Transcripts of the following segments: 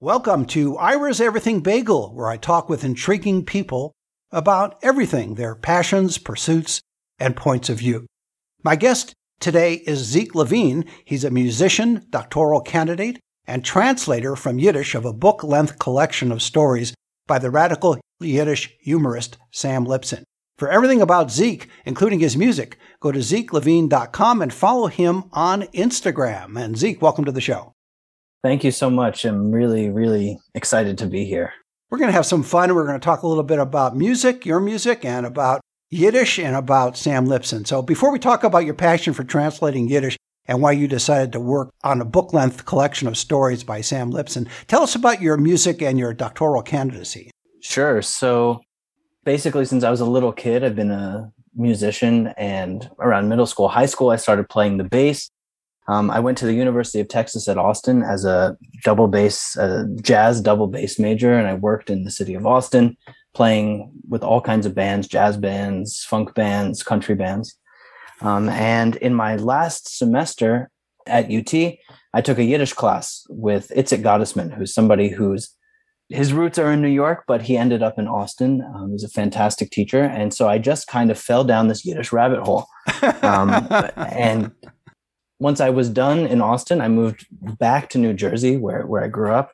Welcome to Ira's Everything Bagel, where I talk with intriguing people about everything their passions, pursuits, and points of view. My guest today is Zeke Levine. He's a musician, doctoral candidate, and translator from Yiddish of a book length collection of stories by the radical Yiddish humorist Sam Liptzin. For everything about Zeke, including his music, go to zekelevine.com and follow him on Instagram. And Zeke, welcome to the show. Thank you so much. I'm really, really excited to be here. We're going to have some fun. We're going to talk a little bit about music, your music, and about Yiddish and about Sam Liptzin. So before we talk about your passion for translating Yiddish and why you decided to work on a book length collection of stories by Sam Liptzin, tell us about your music and your doctoral candidacy. Sure. So basically, since I was a little kid, I've been a musician. And around middle school, high school, I started playing the bass. Um, I went to the University of Texas at Austin as a double bass, a jazz double bass major, and I worked in the city of Austin playing with all kinds of bands, jazz bands, funk bands, country bands. Um, and in my last semester at UT, I took a Yiddish class with Itzik Gottesman, who's somebody who's his roots are in New York, but he ended up in Austin. Um, he's a fantastic teacher, and so I just kind of fell down this Yiddish rabbit hole. Um, and once I was done in Austin, I moved back to New Jersey, where where I grew up,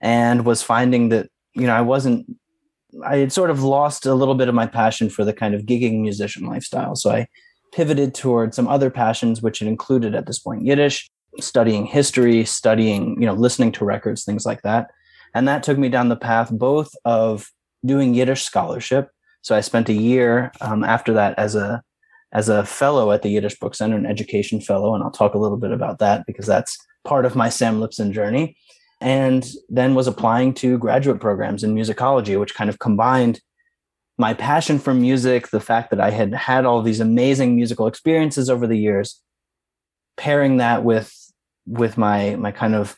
and was finding that you know I wasn't. I had sort of lost a little bit of my passion for the kind of gigging musician lifestyle. So I pivoted toward some other passions, which had included at this point Yiddish, studying history, studying, you know, listening to records, things like that. And that took me down the path both of doing Yiddish scholarship. So I spent a year um, after that as a as a fellow at the Yiddish Book Center, an education fellow, and I'll talk a little bit about that because that's part of my Sam Liptzin journey. And then was applying to graduate programs in musicology, which kind of combined my passion for music, the fact that I had had all these amazing musical experiences over the years, pairing that with with my my kind of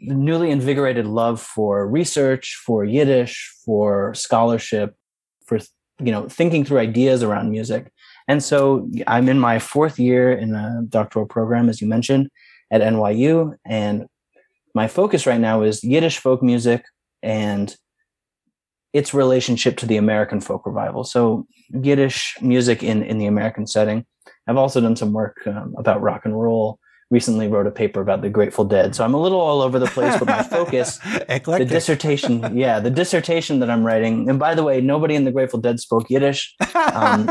newly invigorated love for research, for Yiddish, for scholarship, for you know thinking through ideas around music and so I'm in my fourth year in a doctoral program, as you mentioned, at NYU. And my focus right now is Yiddish folk music and its relationship to the American folk revival. So Yiddish music in, in the American setting. I've also done some work um, about rock and roll recently wrote a paper about the Grateful Dead. So I'm a little all over the place, but my focus, the dissertation, yeah, the dissertation that I'm writing. And by the way, nobody in the Grateful Dead spoke Yiddish. Um,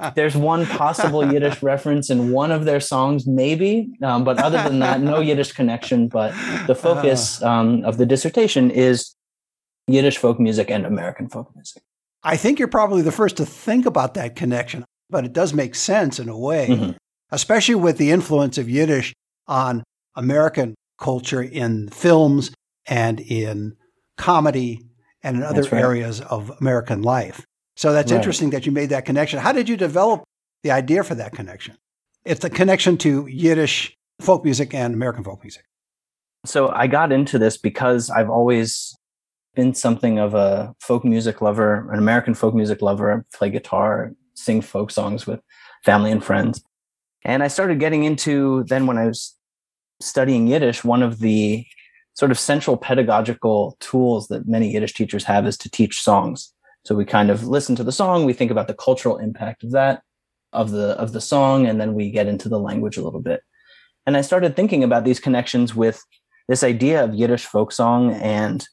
there's one possible Yiddish reference in one of their songs, maybe, um, but other than that, no Yiddish connection. But the focus uh. um, of the dissertation is Yiddish folk music and American folk music. I think you're probably the first to think about that connection, but it does make sense in a way. Mm-hmm especially with the influence of Yiddish on American culture in films and in comedy and in other right. areas of American life. So that's right. interesting that you made that connection. How did you develop the idea for that connection? It's the connection to Yiddish folk music and American folk music. So I got into this because I've always been something of a folk music lover, an American folk music lover, play guitar, sing folk songs with family and friends. And I started getting into then when I was studying Yiddish, one of the sort of central pedagogical tools that many Yiddish teachers have is to teach songs. So we kind of listen to the song, we think about the cultural impact of that, of the of the song, and then we get into the language a little bit. And I started thinking about these connections with this idea of Yiddish folk song and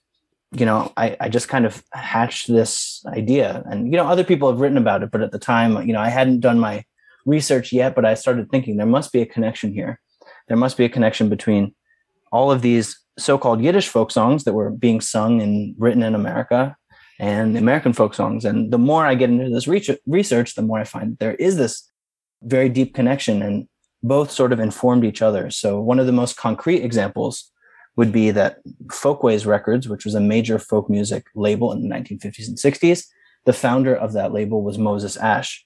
you know, I, I just kind of hatched this idea and, you know, other people have written about it, but at the time, you know, I hadn't done my research yet, but I started thinking there must be a connection here. There must be a connection between all of these so-called Yiddish folk songs that were being sung and written in America and American folk songs. And the more I get into this research, the more I find there is this very deep connection and both sort of informed each other. So one of the most concrete examples would be that Folkways Records, which was a major folk music label in the 1950s and 60s, the founder of that label was Moses Asch,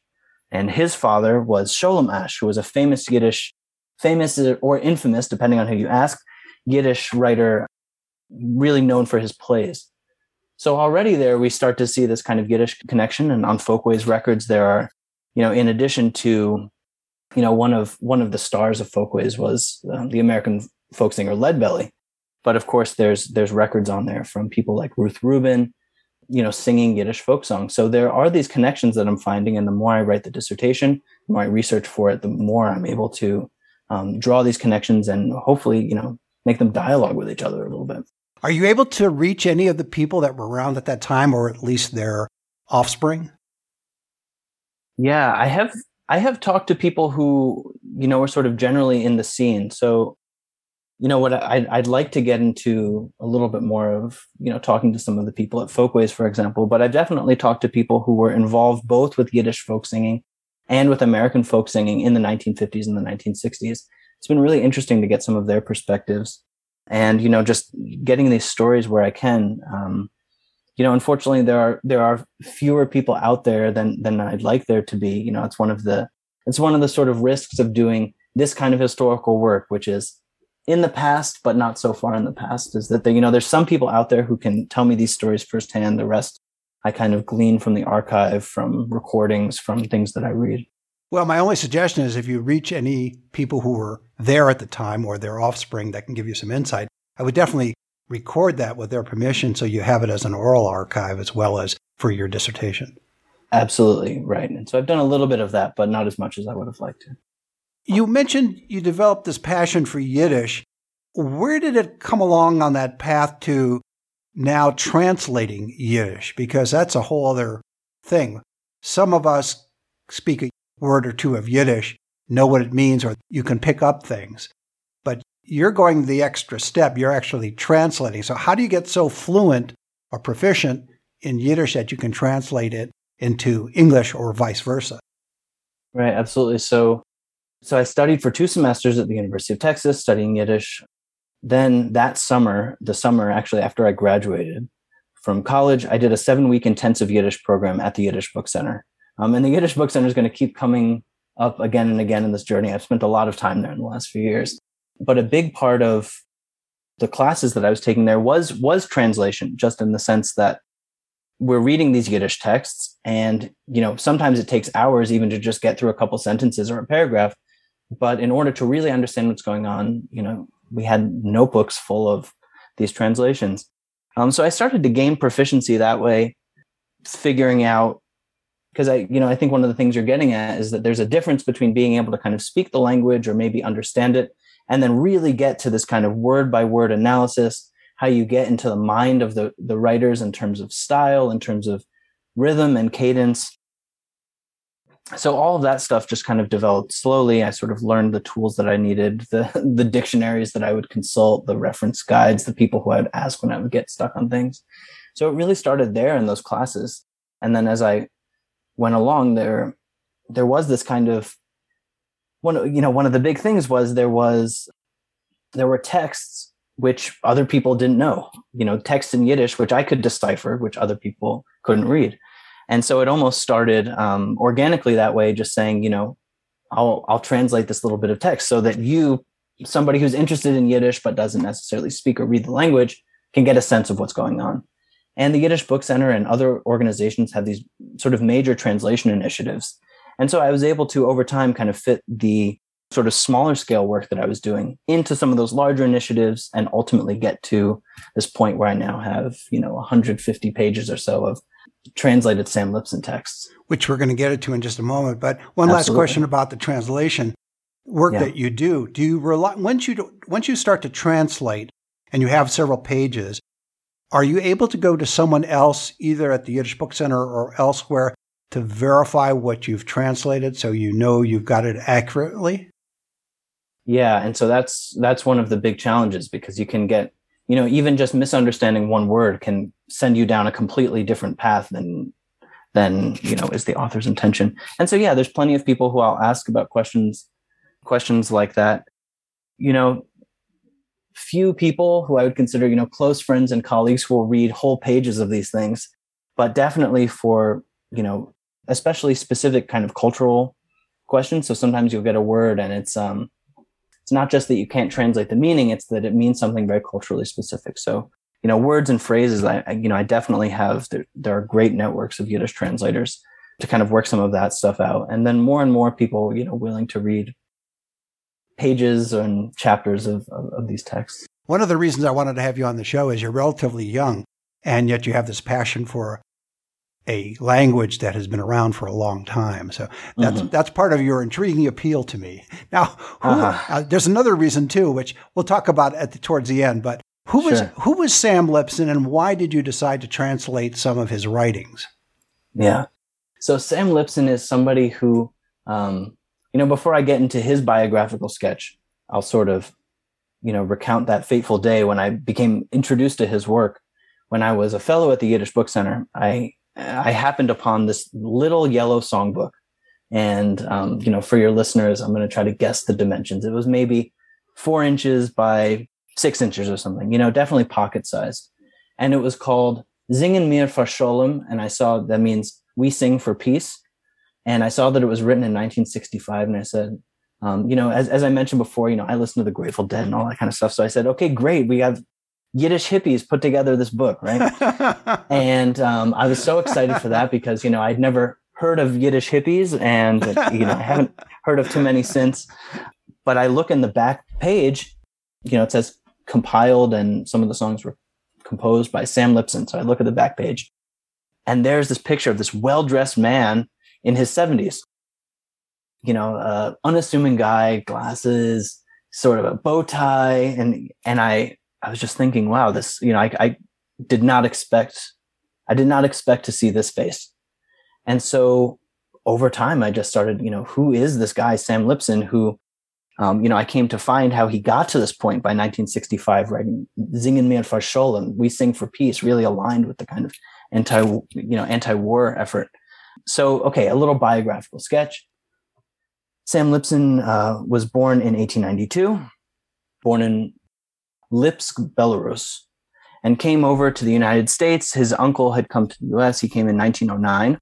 and his father was Sholem Asch, who was a famous Yiddish, famous or infamous, depending on who you ask, Yiddish writer, really known for his plays. So already there, we start to see this kind of Yiddish connection. And on Folkways records, there are, you know, in addition to, you know, one of one of the stars of Folkways was um, the American folk singer Leadbelly. but of course there's there's records on there from people like Ruth Rubin, you know, singing Yiddish folk songs. So there are these connections that I'm finding, and the more I write the dissertation, the more I research for it, the more I'm able to um, draw these connections and hopefully, you know, make them dialogue with each other a little bit. Are you able to reach any of the people that were around at that time, or at least their offspring? Yeah, I have. I have talked to people who you know are sort of generally in the scene. So, you know, what I'd, I'd like to get into a little bit more of, you know, talking to some of the people at Folkways, for example. But I've definitely talked to people who were involved both with Yiddish folk singing and with American folk singing in the 1950s and the 1960s. It's been really interesting to get some of their perspectives, and you know, just getting these stories where I can. Um, you know, unfortunately, there are there are fewer people out there than than I'd like there to be. You know, it's one of the it's one of the sort of risks of doing this kind of historical work, which is in the past, but not so far in the past. Is that you know, there's some people out there who can tell me these stories firsthand. The rest, I kind of glean from the archive, from recordings, from things that I read. Well, my only suggestion is if you reach any people who were there at the time or their offspring that can give you some insight, I would definitely record that with their permission so you have it as an oral archive as well as for your dissertation. Absolutely, right. And so I've done a little bit of that, but not as much as I would have liked to. You mentioned you developed this passion for Yiddish. Where did it come along on that path to now translating Yiddish? Because that's a whole other thing. Some of us speak a word or two of Yiddish, know what it means, or you can pick up things But you're going the extra step. You're actually translating. So, how do you get so fluent or proficient in Yiddish that you can translate it into English or vice versa? Right, absolutely. So, so I studied for two semesters at the University of Texas studying Yiddish. Then that summer, the summer actually after I graduated from college, I did a seven week intensive Yiddish program at the Yiddish Book Center. Um, and the Yiddish Book Center is going to keep coming up again and again in this journey. I've spent a lot of time there in the last few years but a big part of the classes that I was taking there was was translation, just in the sense that we're reading these Yiddish texts, and you know sometimes it takes hours even to just get through a couple sentences or a paragraph. But in order to really understand what's going on, you know, we had notebooks full of these translations. Um, so I started to gain proficiency that way, figuring out because I, you know, I think one of the things you're getting at is that there's a difference between being able to kind of speak the language or maybe understand it and then really get to this kind of word by word analysis how you get into the mind of the, the writers in terms of style in terms of rhythm and cadence so all of that stuff just kind of developed slowly. I sort of learned the tools that i needed the the dictionaries that i would consult the reference guides the people who i'd ask when i would get stuck on things. So it really started there in those classes. And then as i went along there there was this kind of one you know one of the big things was there was there were texts which other people didn't know. You know text in yiddish which i could decipher which other people couldn't read and so it almost started um, organically that way just saying you know i'll i'll translate this little bit of text so that you somebody who's interested in yiddish but doesn't necessarily speak or read the language can get a sense of what's going on. And the yiddish book center and other organizations have these sort of major translation initiatives. And so I was able to, over time, kind of fit the sort of smaller scale work that I was doing into some of those larger initiatives and ultimately get to this point where I now have, you know, 150 pages or so of translated Sam Liptzin texts. Which we're going to get into in just a moment. But one Absolutely. last question about the translation work yeah. that you do. Do you rely, once you, do, once you start to translate and you have several pages, are you able to go to someone else, either at the Yiddish Book Center or elsewhere, to verify what you've translated so you know you've got it accurately? Yeah, and so that's that's one of the big challenges because you can get, you know, even just misunderstanding one word can send you down a completely different path than than, you know, is the author's intention. And so yeah, there's plenty of people who I'll ask about questions questions like that. You know, few people who I would consider, you know, close friends and colleagues who will read whole pages of these things, but definitely for, you know, especially specific kind of cultural questions. So sometimes you'll get a word and it's um it's not just that you can't translate the meaning, it's that it means something very culturally specific. So, you know, words and phrases, I, I you know, I definitely have there, there are great networks of Yiddish translators to kind of work some of that stuff out. And then more and more people, you know, willing to read pages and chapters of, of, of these texts. One of the reasons I wanted to have you on the show is you're relatively young, and yet you have this passion for a language that has been around for a long time. So that's mm-hmm. that's part of your intriguing appeal to me. Now, who, uh-huh. uh, there's another reason too, which we'll talk about at the, towards the end. But who sure. was who was Sam Liptzin, and why did you decide to translate some of his writings? Yeah, so Sam Liptzin is somebody who, um, you know, before I get into his biographical sketch, I'll sort of, you know, recount that fateful day when I became introduced to his work. When I was a fellow at the Yiddish Book Center, I I happened upon this little yellow songbook. And, um, you know, for your listeners, I'm going to try to guess the dimensions. It was maybe four inches by six inches or something, you know, definitely pocket sized. And it was called Singen mir für Sholem. And I saw that means we sing for peace. And I saw that it was written in 1965. And I said, um, you know, as, as I mentioned before, you know, I listen to the Grateful Dead and all that kind of stuff. So I said, okay, great. We have Yiddish hippies put together this book, right? and um, I was so excited for that because you know I'd never heard of Yiddish hippies, and you know I haven't heard of too many since. But I look in the back page, you know, it says compiled, and some of the songs were composed by Sam Liptzin. So I look at the back page, and there's this picture of this well-dressed man in his 70s. You know, uh, unassuming guy, glasses, sort of a bow tie, and and I I was just thinking, wow, this, you know, I, I did not expect, I did not expect to see this face. And so over time, I just started, you know, who is this guy, Sam Liptzin, who, um, you know, I came to find how he got to this point by 1965, writing Singen mir für Sholem, We Sing for Peace, really aligned with the kind of anti, you know, anti-war effort. So, okay, a little biographical sketch. Sam Liptzin uh, was born in 1892, born in Lipsk, Belarus, and came over to the United States. His uncle had come to the US. He came in 1909.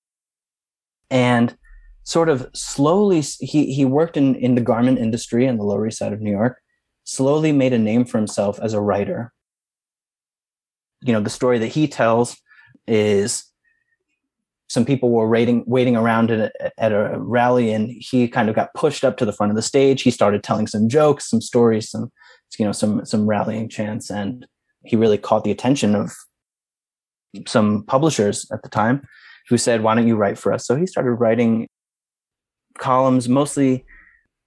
And sort of slowly, he, he worked in, in the garment industry on the Lower East Side of New York, slowly made a name for himself as a writer. You know, the story that he tells is some people were waiting waiting around at a, at a rally and he kind of got pushed up to the front of the stage he started telling some jokes some stories some you know some some rallying chants. And he really caught the attention of some publishers at the time who said why don't you write for us? So he started writing columns mostly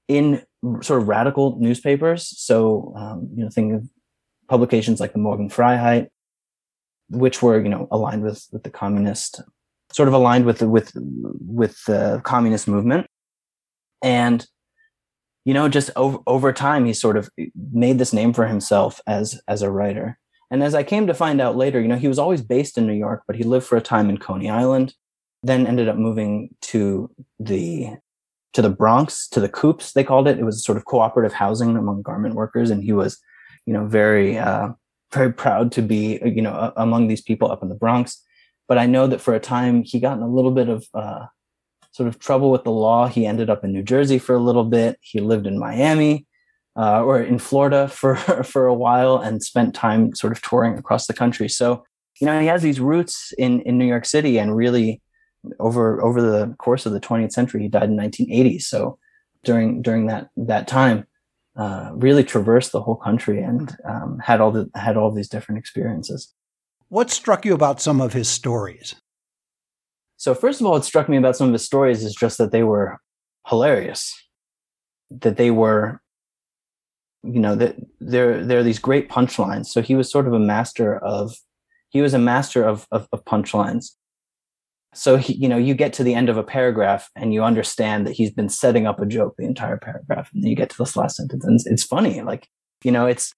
in sort of radical newspapers. So um, you know think of publications like the morgen freiheit which were you know aligned with with the communist sort of aligned with the with with the communist movement. And you know, just over, over time, he sort of made this name for himself as as a writer. And as I came to find out later, you know, he was always based in New York, but he lived for a time in Coney Island, then ended up moving to the to the Bronx, to the Coops, they called it. It was sort of cooperative housing among garment workers, and he was, you know, very uh, very proud to be, you know, among these people up in the Bronx. But I know that for a time he got in a little bit of uh, sort of trouble with the law. He ended up in New Jersey for a little bit. He lived in Miami uh, or in Florida for for a while and spent time sort of touring across the country. So you know he has these roots in in New York City and really over over the course of the 20th century he died in 1980 so during during that that time uh, really traversed the whole country and um, had all the had all these different experiences what struck you about some of his stories so first of all, what struck me about some of his stories is just that they were hilarious, that they were, you know, that there there are these great punchlines. So he was sort of a master of, he was a master of of, of punchlines. So he, you know, you get to the end of a paragraph and you understand that he's been setting up a joke the entire paragraph, and then you get to this last sentence, and it's funny. Like, you know, it's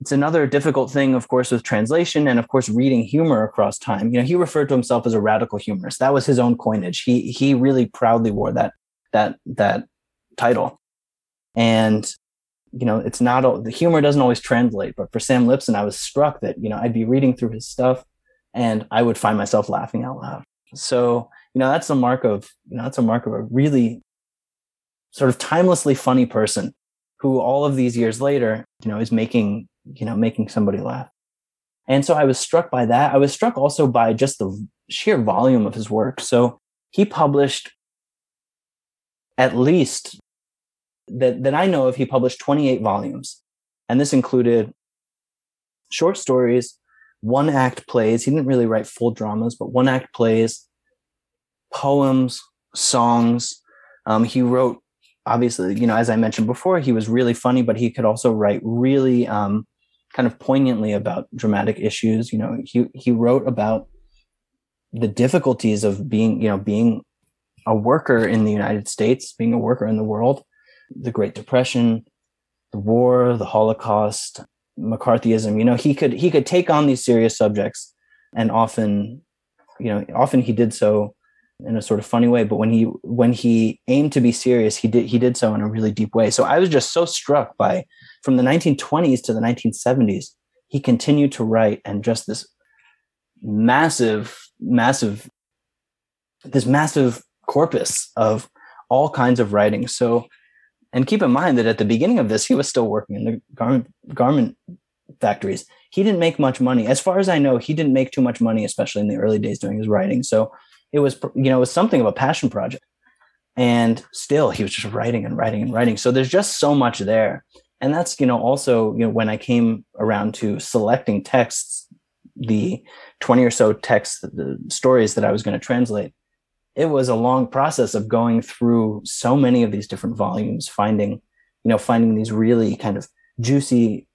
it's another difficult thing, of course, with translation and of course reading humor across time. You know, he referred to himself as a radical humorist. That was his own coinage. He he really proudly wore that that that title. And you know, it's not the humor doesn't always translate. But for Sam Liptzin, I was struck that you know I'd be reading through his stuff, and I would find myself laughing out loud. So you know, that's a mark of you know that's a mark of a really sort of timelessly funny person who all of these years later, you know, is making you know, making somebody laugh. And so I was struck by that. I was struck also by just the sheer volume of his work. So he published at least that, that I know of, he published 28 volumes. And this included short stories, one act plays. He didn't really write full dramas, but one act plays, poems, songs. Um, he wrote, obviously, you know, as I mentioned before, he was really funny, but he could also write really um, kind of poignantly about dramatic issues. You know, he he wrote about the difficulties of being, you know, being a worker in the United States, being a worker in the world, the Great Depression, the war, the Holocaust, McCarthyism. You know, he could he could take on these serious subjects, and often, you know, often he did so in a sort of funny way. But when he when he aimed to be serious, he did he did so in a really deep way. So I was just so struck by from the 1920s to the 1970s, he continued to write, and just this massive, massive, this massive corpus of all kinds of writing. So and keep in mind that at the beginning of this, he was still working in the garment garment factories. He didn't make much money, as far as I know. He didn't make too much money, especially in the early days doing his writing. So it was, you know, it was something of a passion project. And still, he was just writing and writing and writing. So there's just so much there, and that's you know also you know when I came around to selecting texts, the 20 or so texts, the stories that I was going to translate it was a long process of going through so many of these different volumes, finding, you know, finding these really kind of juicy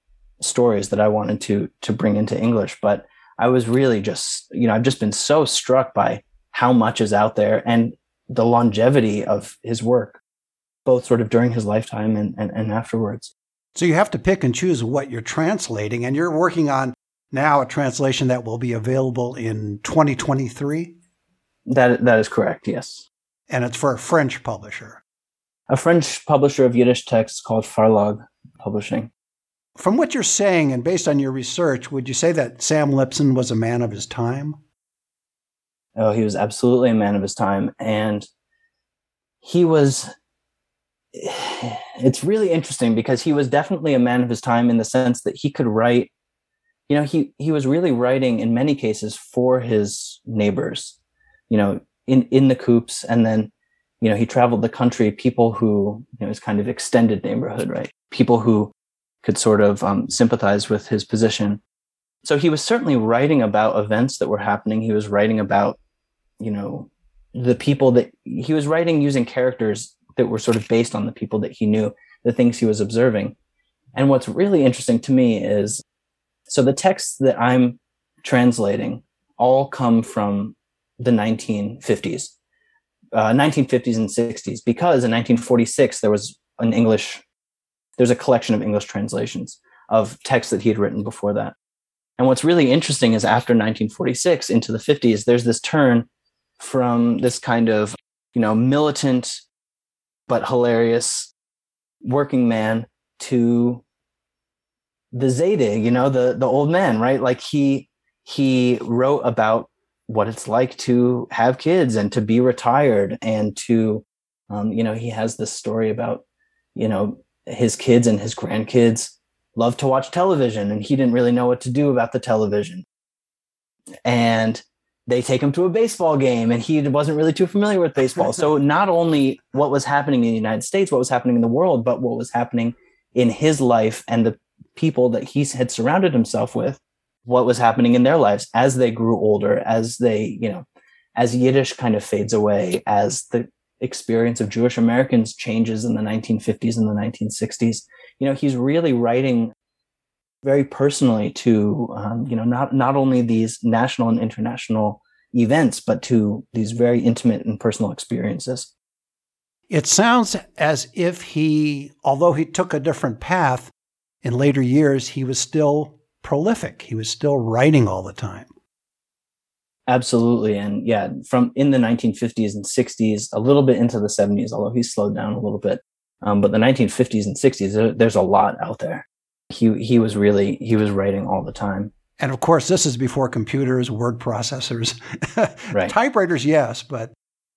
stories that I wanted to to bring into English. But I was really just, you know, I've just been so struck by how much is out there and the longevity of his work, both sort of during his lifetime and, and, and afterwards. So you have to pick and choose what you're translating, and you're working on now a translation that will be available in 2023. That that is correct. Yes. And it's for a French publisher. A French publisher of Yiddish texts called Farlag Publishing. From what you're saying, and based on your research, would you say that Sam Liptzin was a man of his time? Oh, he was absolutely a man of his time, and he was. It's really interesting because he was definitely a man of his time in the sense that he could write. You know, he he was really writing in many cases for his neighbors you know, in, in the coops. And then, you know, he traveled the country, people who, you know, his kind of extended neighborhood, right? People who could sort of um, sympathize with his position. So he was certainly writing about events that were happening. He was writing about, you know, the people that he was writing using characters that were sort of based on the people that he knew, the things he was observing. And what's really interesting to me is so the texts that I'm translating all come from the 1950s, uh, 1950s and 60s, because in 1946 there was an English, there's a collection of English translations of texts that he had written before that. And what's really interesting is after 1946 into the 50s, there's this turn from this kind of, you know, militant but hilarious working man to the Zaydig, you know, the the old man, right? Like he he wrote about what it's like to have kids and to be retired and to um, you know he has this story about you know his kids and his grandkids love to watch television and he didn't really know what to do about the television and they take him to a baseball game and he wasn't really too familiar with baseball so not only what was happening in the united states what was happening in the world but what was happening in his life and the people that he had surrounded himself with what was happening in their lives as they grew older, as they, you know, as Yiddish kind of fades away, as the experience of Jewish Americans changes in the 1950s and the 1960s. You know, he's really writing very personally to, um, you know, not not only these national and international events, but to these very intimate and personal experiences. It sounds as if he, although he took a different path in later years, he was still prolific. He was still writing all the time. Absolutely. And yeah, from in the 1950s and 60s, a little bit into the 70s, although he slowed down a little bit. Um, but the 1950s and 60s, there, there's a lot out there. He, he was really, he was writing all the time. And of course, this is before computers, word processors, right. typewriters, yes, but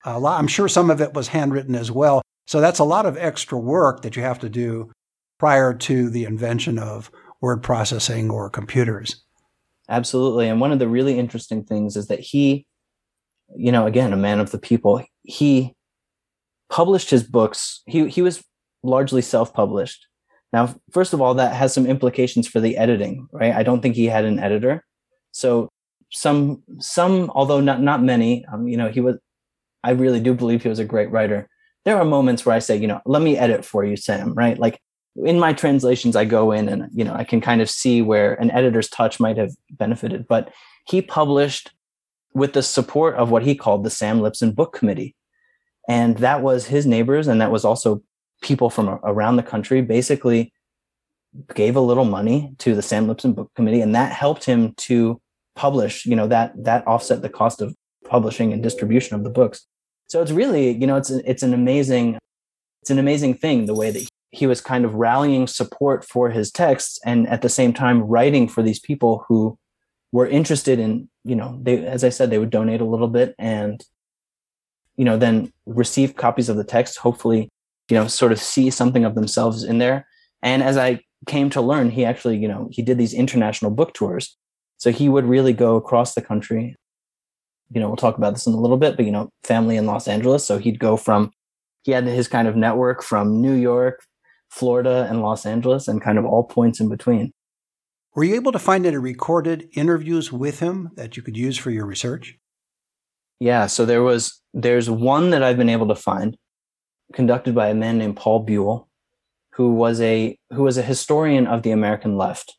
a lot, I'm sure some of it was handwritten as well. So that's a lot of extra work that you have to do prior to the invention of word processing or computers. Absolutely. And one of the really interesting things is that he, you know, again, a man of the people, he published his books. He, he was largely self published, Now, first of all, that has some implications for the editing, right? I don't think he had an editor. So some, some, although not, not many, um, you know, he was, I really do believe he was a great writer. There are moments where I say, you know, let me edit for you, Sam, right? Like in my translations, I go in and, you know, I can kind of see where an editor's touch might have benefited, but he published with the support of what he called the Sam Liptzin Book Committee. And that was his neighbors, and that was also people from around the country basically gave a little money to the Sam Liptzin Book Committee, and that helped him to publish. You know that that offset the cost of publishing and distribution of the books. So it's really, you know, it's it's an amazing, it's an amazing thing the way that he was kind of rallying support for his texts, and at the same time writing for these people who were interested in, you know, they as I said, they would donate a little bit and you know then receive copies of the text hopefully you know sort of see something of themselves in there. And as i came to learn he actually you know he did these international book tours. So he would really go across the country. You know we'll talk about this in a little bit but you know family in los angeles. So he'd go from he had his kind of network from new york florida and los angeles and kind of all points in between. Were you able to find any recorded interviews with him that you could use for your research? Yeah, so there was there's one that I've been able to find conducted by a man named Paul Buhle, who was a who was a historian of the American left.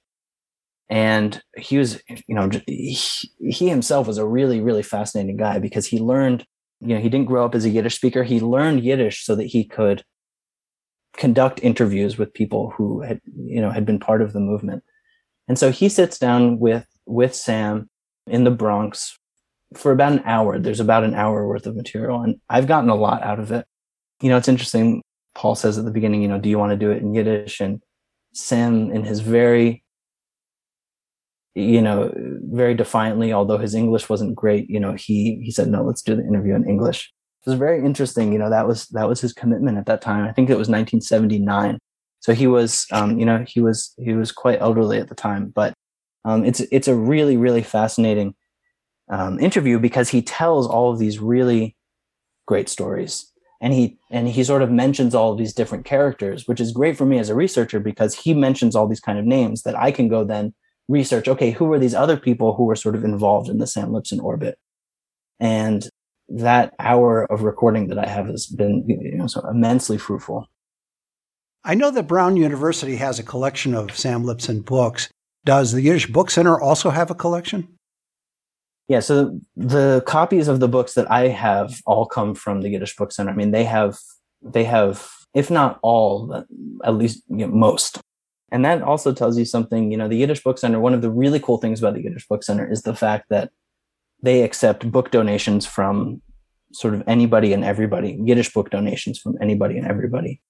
And he was, you know, he, he himself was a really, really fascinating guy because he learned, you know, he didn't grow up as a Yiddish speaker. He learned Yiddish so that he could conduct interviews with people who had, you know, had been part of the movement. And so he sits down with with Sam in the Bronx for about an hour. There's about an hour worth of material, and I've gotten a lot out of it. You know, it's interesting. Paul says at the beginning, you know, do you want to do it in Yiddish? And Sam, in his very, you know, very defiantly, although his English wasn't great, you know, he he said, no, let's do the interview in English. It was very interesting. You know, that was that was his commitment at that time. I think it was 1979. So he was, um, you know, he was he was quite elderly at the time, but um, it's it's a really really fascinating um, interview because he tells all of these really great stories and he and he sort of mentions all of these different characters which is great for me as a researcher because he mentions all these kind of names that i can go then research okay who are these other people who were sort of involved in the sam liptzin orbit? And that hour of recording that i have has been you know so immensely fruitful. I know that brown university has a collection of sam liptzin books. Does the yiddish book center also have a collection yeah, so the copies of the books that I have all come from the Yiddish Book Center. I mean, they have they have, if not all, at least you know, most. And that also tells you something. You know, the Yiddish Book Center. One of the really cool things about the Yiddish Book Center is the fact that they accept book donations from sort of anybody and everybody. Yiddish book donations from anybody and everybody.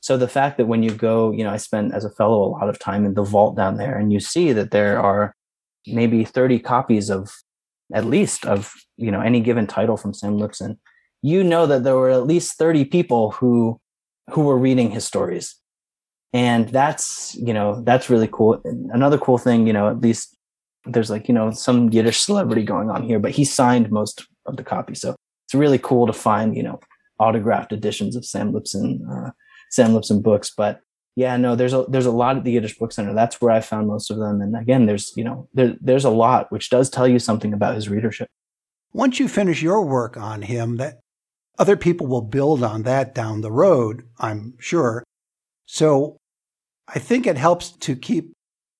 So the fact that when you go, you know, I spent as a fellow a lot of time in the vault down there, and you see that there are maybe 30 copies of at least of you know any given title from Sam Liptzin, you know that there were at least 30 people who who were reading his stories. And that's, you know, that's really cool. Another cool thing, you know, at least there's like, you know, some Yiddish celebrity going on here, but he signed most of the copies. So it's really cool to find, you know, autographed editions of Sam Liptzin, uh, Sam Liptzin books. But yeah, no, there's a there's a lot at the Yiddish Book Center. That's where I found most of them. And again, there's you know there, there's a lot which does tell you something about his readership. Once you finish your work on him, that other people will build on that down the road, I'm sure. So I think it helps to keep,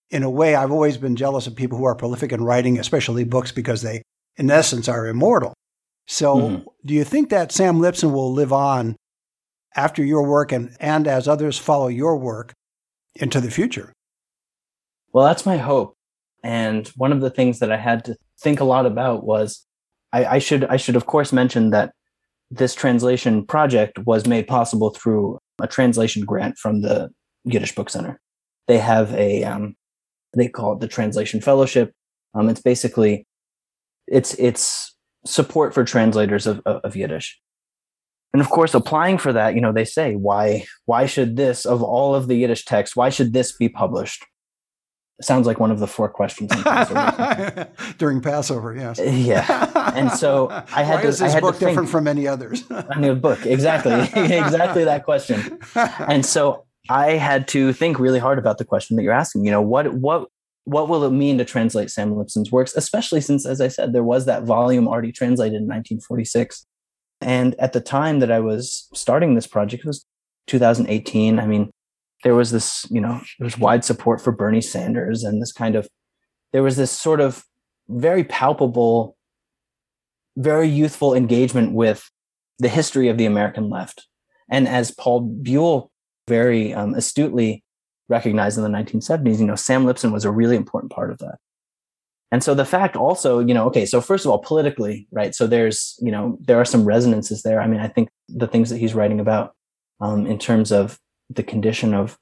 in a way, I've always been jealous of people who are prolific in writing, especially books, because they, in essence, are immortal. So mm-hmm. do you think that Sam Liptzin will live on after your work and, and as others follow your work into the future? Well, that's my hope. And one of the things that I had to think a lot about was I, I should I should of course mention that this translation project was made possible through a translation grant from the Yiddish Book Center. They have a um, they call it the Translation Fellowship. Um, it's basically it's it's support for translators of, of, of Yiddish and of course applying for that you know they say why why should this of all of the yiddish texts why should this be published sounds like one of the four questions passover. during passover yes yeah and so i had why to is this I had book to think, different from any others a new book exactly exactly that question and so I had to think really hard about the question that you're asking. You know, what what what will it mean to translate Sam Liptzin's works, especially since, as I said, there was that volume already translated in 1946. And at the time that I was starting this project, it was 2018. I mean, there was this, you know, there was wide support for Bernie Sanders and this kind of, there was this sort of very palpable, very youthful engagement with the history of the American left. And as Paul Buhle very um, astutely recognized in the 1970s, you know, Sam Liptzin was a really important part of that. And so the fact also, you know, okay, so first of all, politically, right? So there's, you know, there are some resonances there. I mean, I think the things that he's writing about um, in terms of the condition of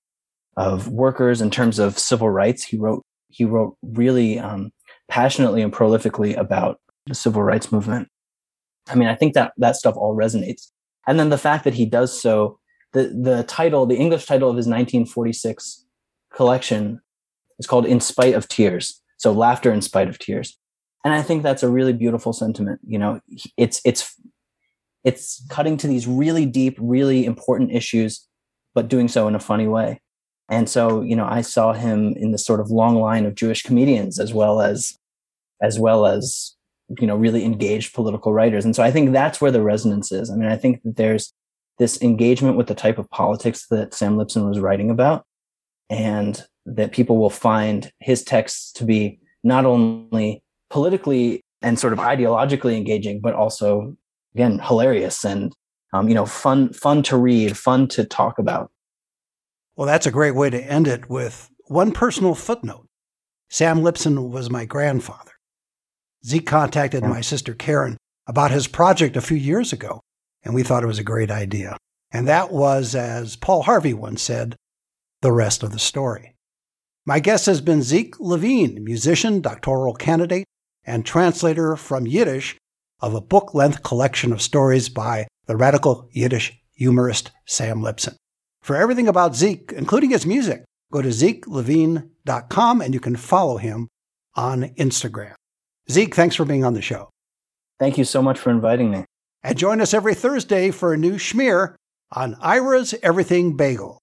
of workers, in terms of civil rights, he wrote he wrote really um, passionately and prolifically about the civil rights movement. I mean, I think that that stuff all resonates. And then the fact that he does so the the title, the English title of his 1946 collection is called "In Spite of Tears." So laughter in spite of tears, and I think that's a really beautiful sentiment. You know, it's it's it's cutting to these really deep, really important issues, but doing so in a funny way. And so, you know, I saw him in the sort of long line of Jewish comedians as well as as well as you know really engaged political writers and so i think that's where the resonance is i mean i think that there's this engagement with the type of politics that Sam Liptzin was writing about, and that people will find his texts to be not only politically and sort of ideologically engaging, but also again hilarious and um, you know fun fun to read, fun to talk about. Well, that's a great way to end it with one personal footnote. Sam Liptzin was my grandfather. Zeke contacted my sister Karen about his project a few years ago, and we thought it was a great idea. And that was, as Paul Harvey once said, the rest of the story. My guest has been Zeke Levine, musician, doctoral candidate, and translator from Yiddish of a book length collection of stories by the radical Yiddish humorist Sam Liptzin. For everything about Zeke, including his music, go to zekelevine.com and you can follow him on Instagram. Zeke, thanks for being on the show. Thank you so much for inviting me. And join us every Thursday for a new schmear on Ira's Everything Bagel.